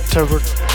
September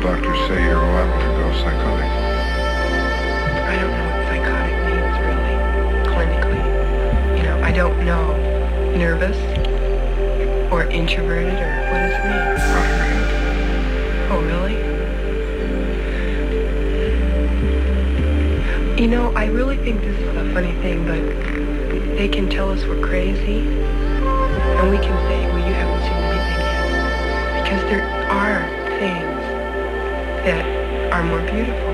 medical doctors say you're liable to go psychotic. I don't know what psychotic means, really, clinically. You know, I don't know. Nervous or introverted or you?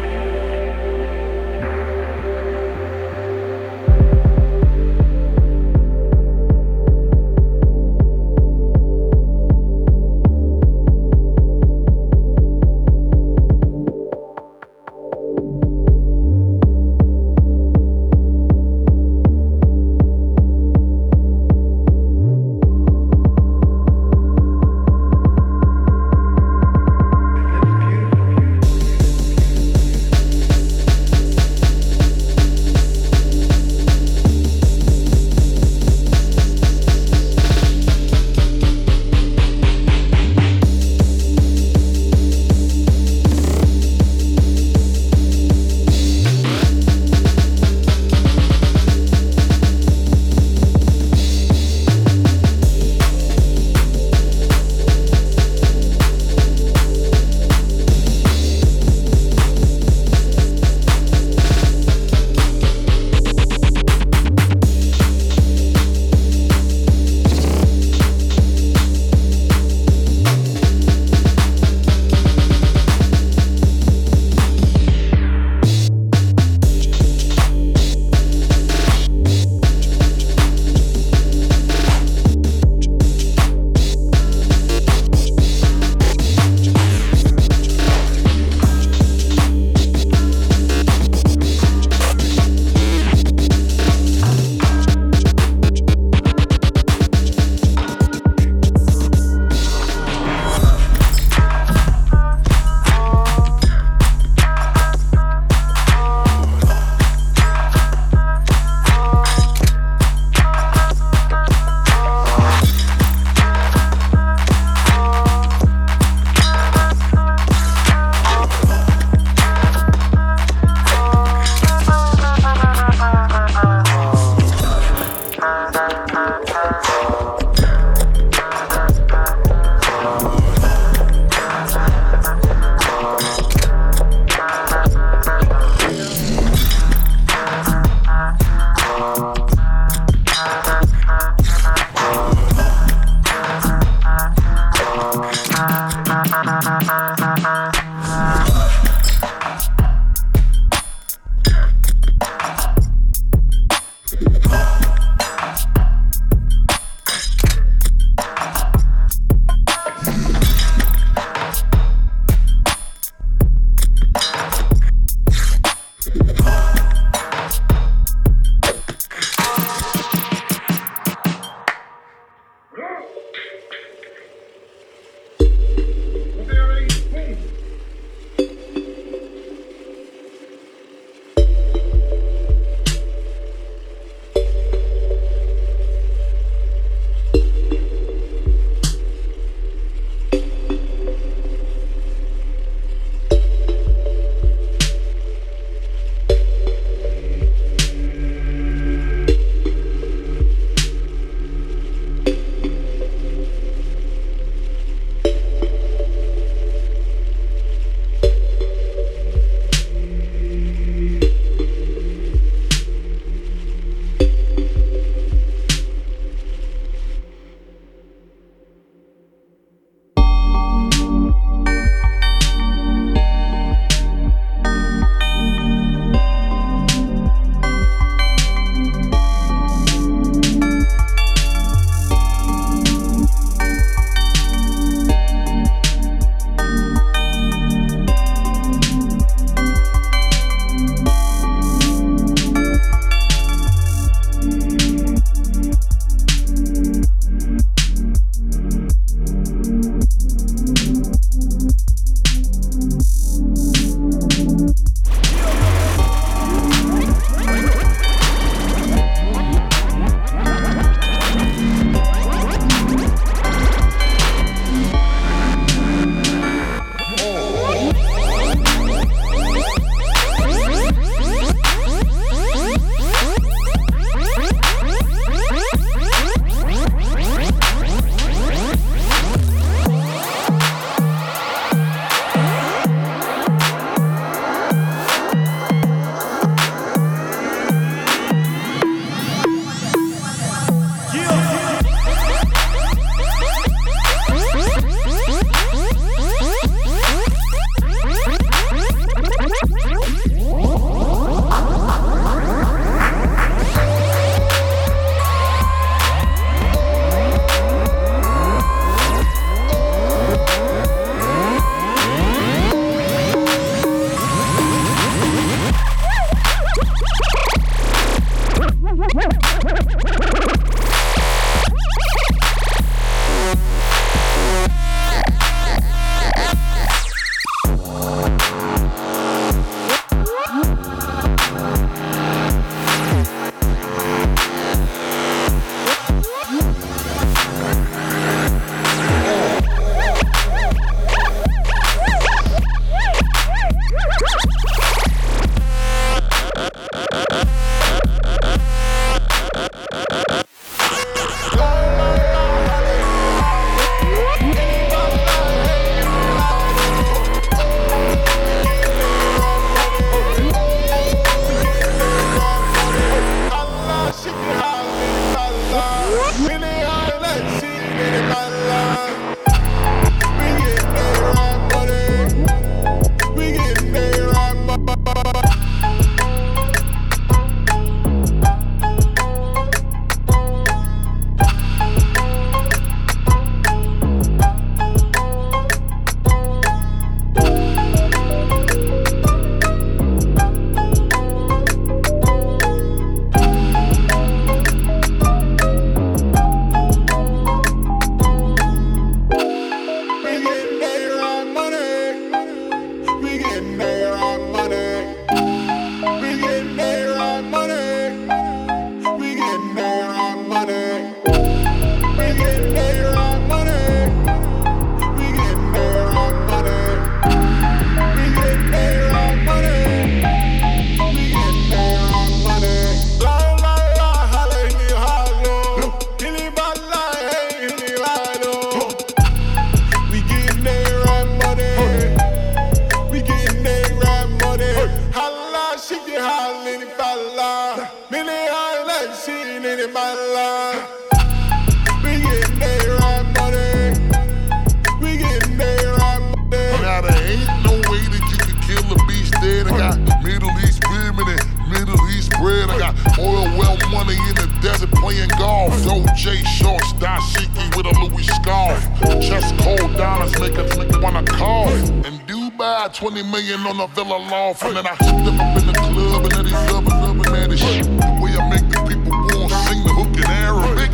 Middle East women and Middle East bread. I got oil well money in the desert playing golf. OJ shorts, dashiki with a Louis scarf. Chest cold dollars make a wanna cough. And Dubai, 20 million on a villa loft. And then I step up in the club and then these. The way I make the people want sing the hook in Arabic.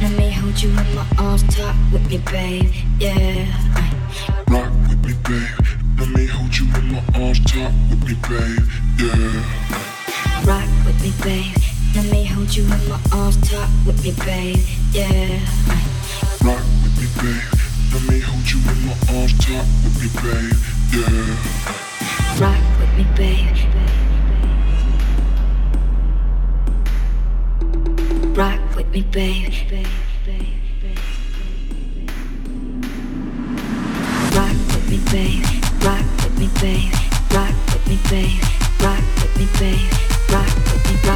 Let me hold you in my arms, talk with me, babe. Yeah. Rock with me, babe. Let me hold you in my arms, talk with me, babe. Yeah. Rock with me, babe. Let me hold you in my arms, talk with me, babe. Yeah. Rock with me, babe. Let me hold you in my arms, talk with me, babe. Yeah. Rock with me, babe. Rock with me, babe. Rock with me, babe. Rock with me, babe. Rock with me, babe. Rock with me, babe. Rock with me, ラ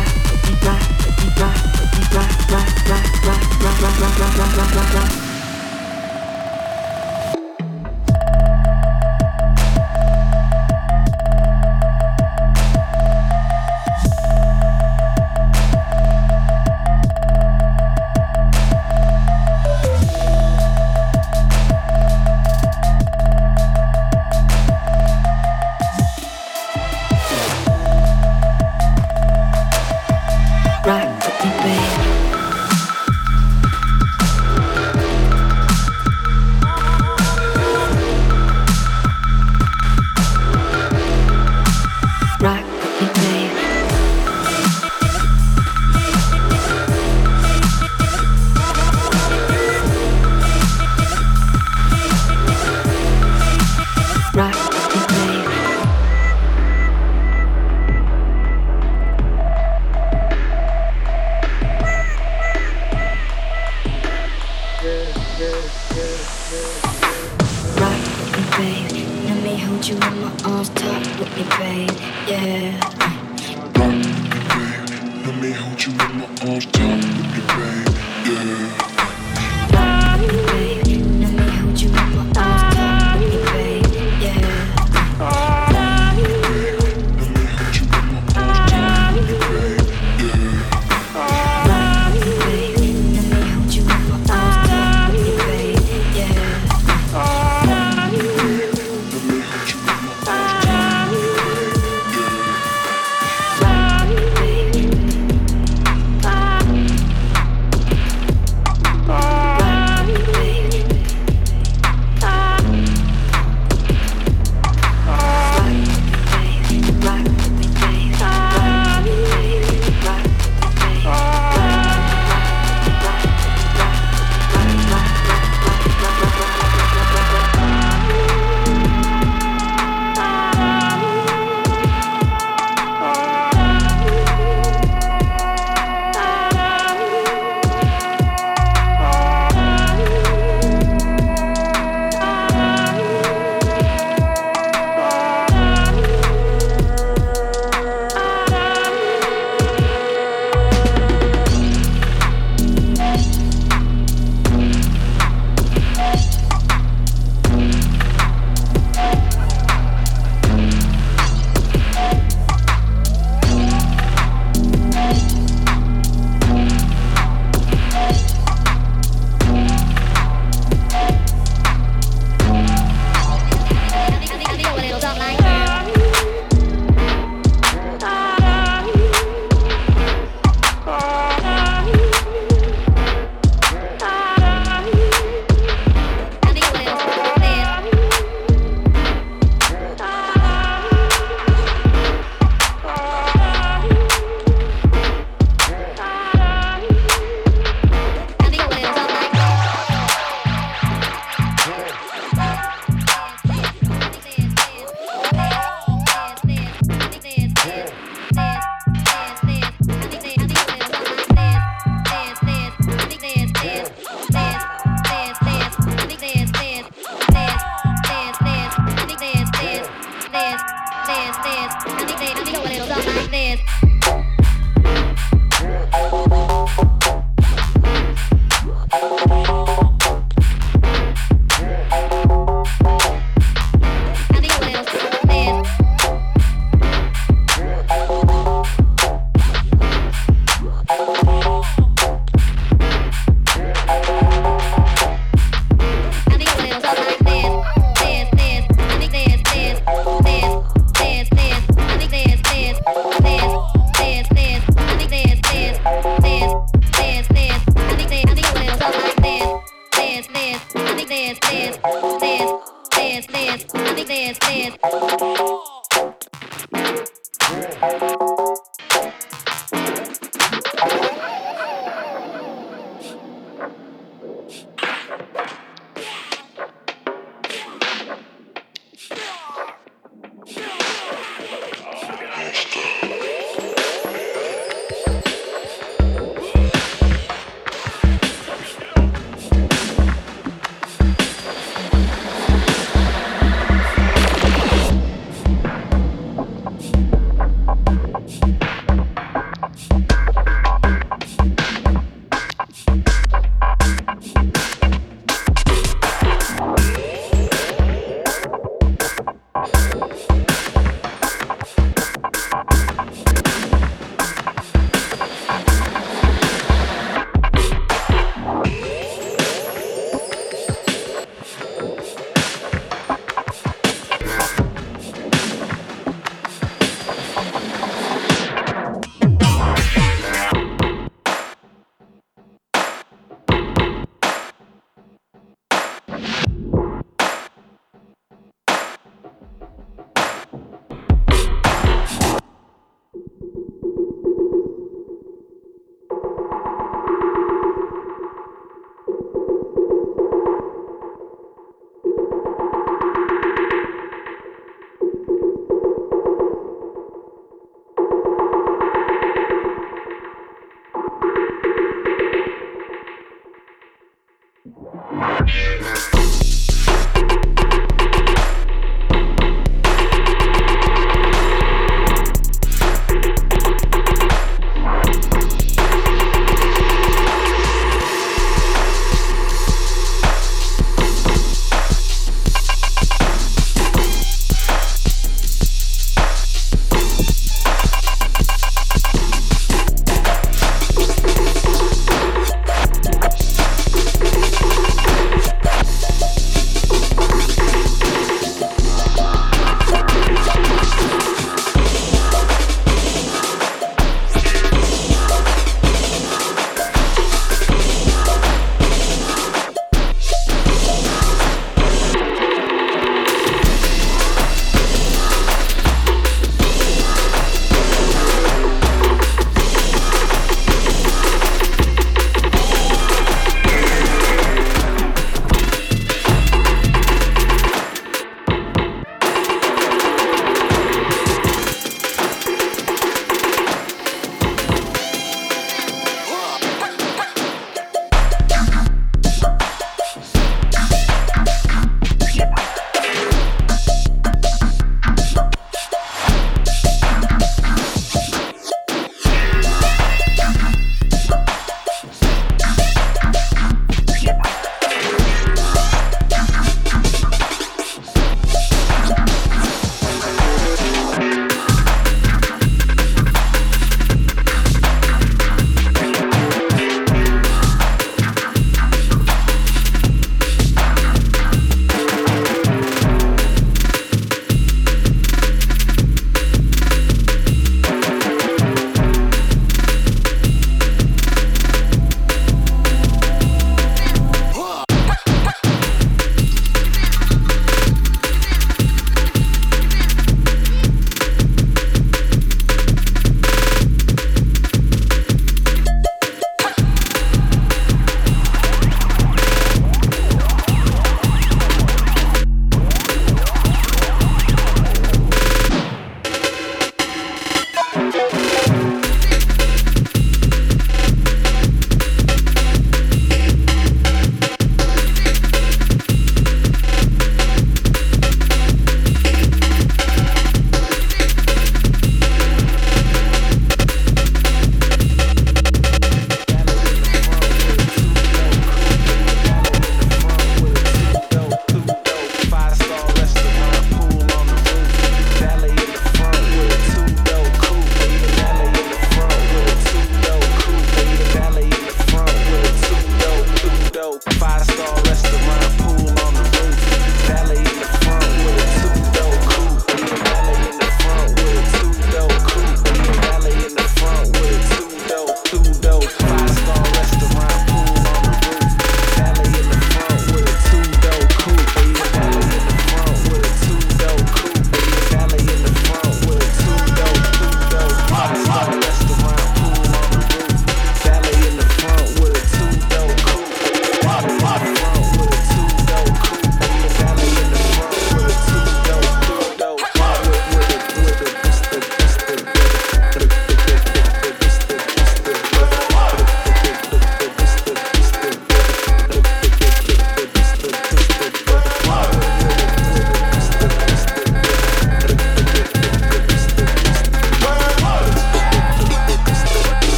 ララ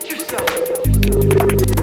Hit yourself.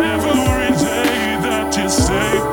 Every day that you say.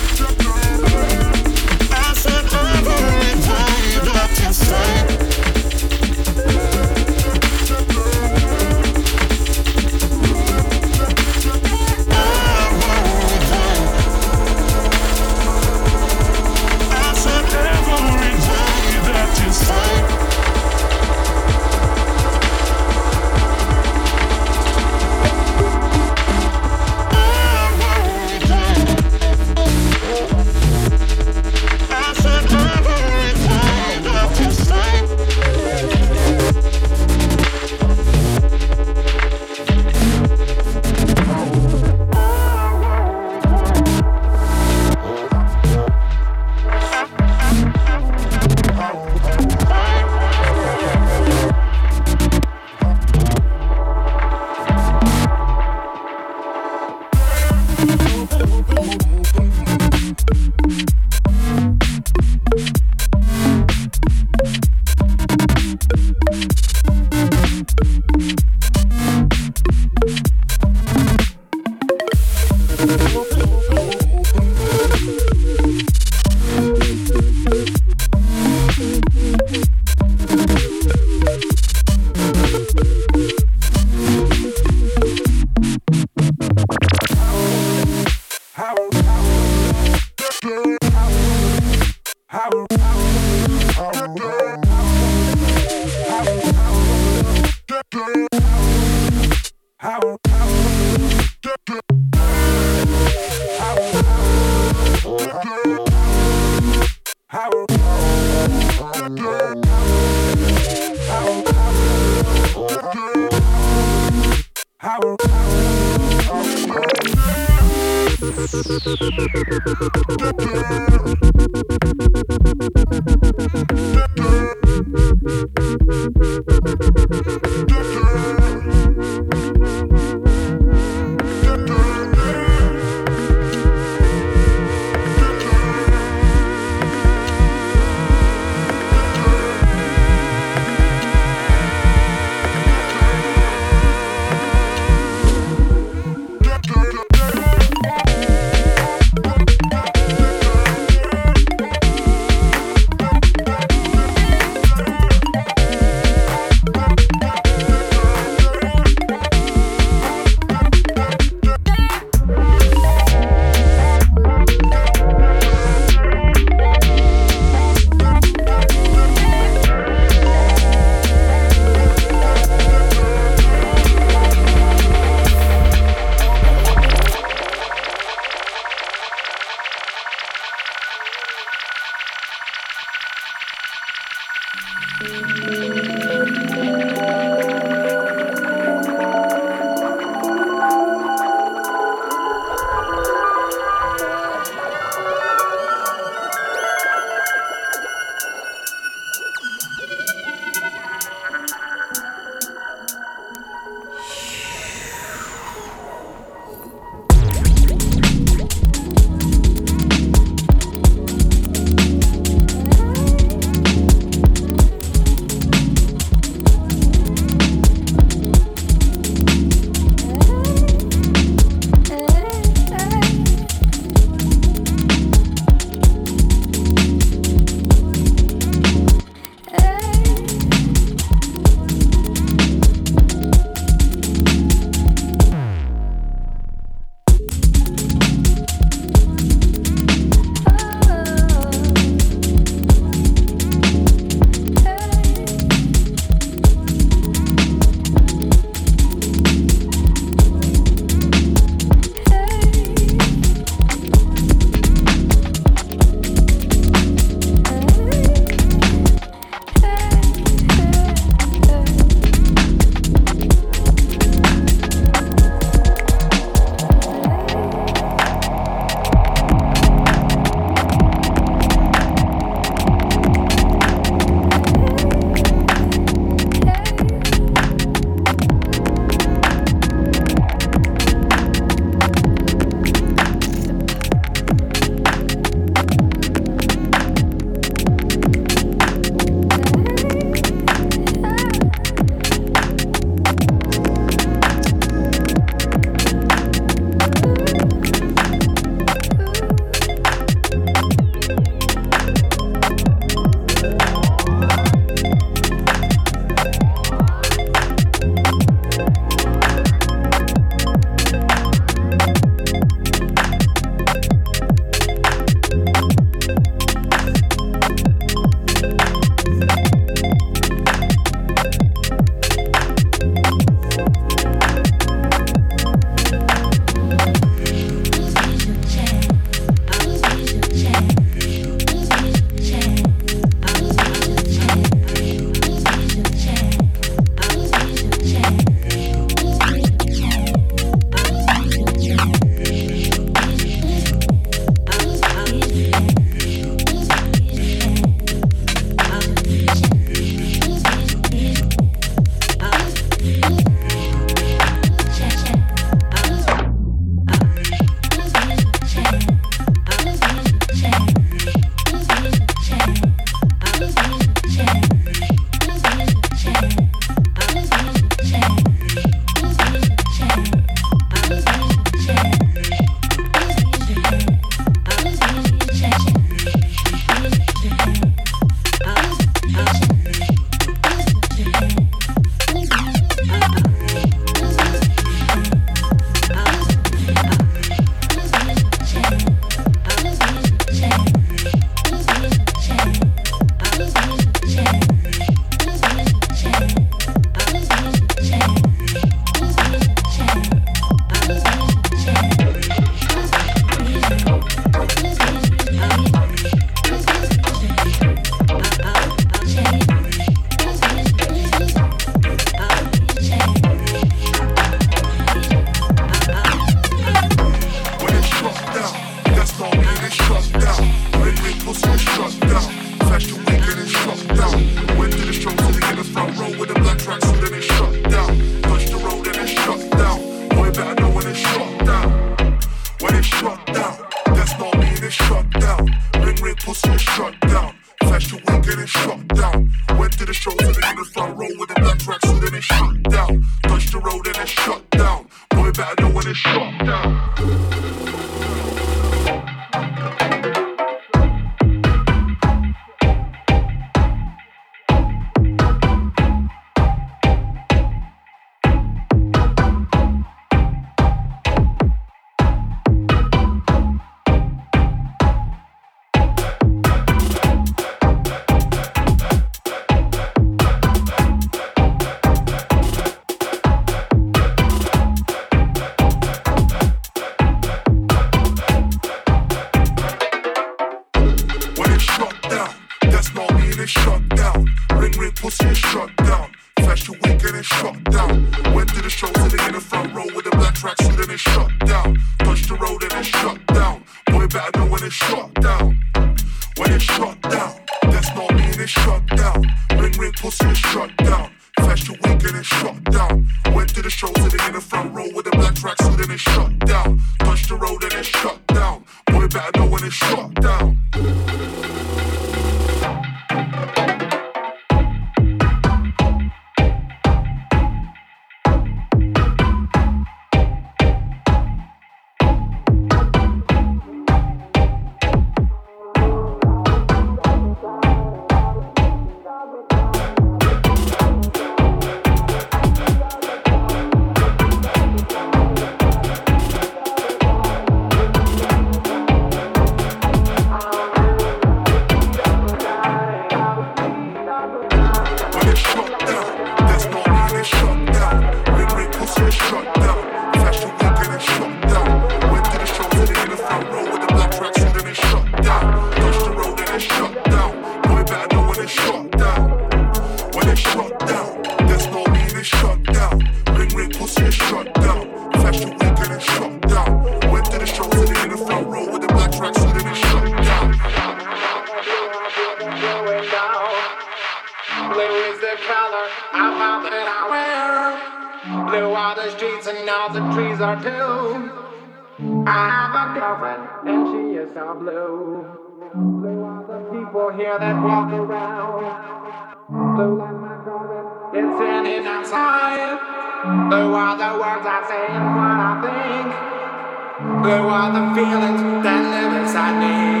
Blue are the feelings that live inside me.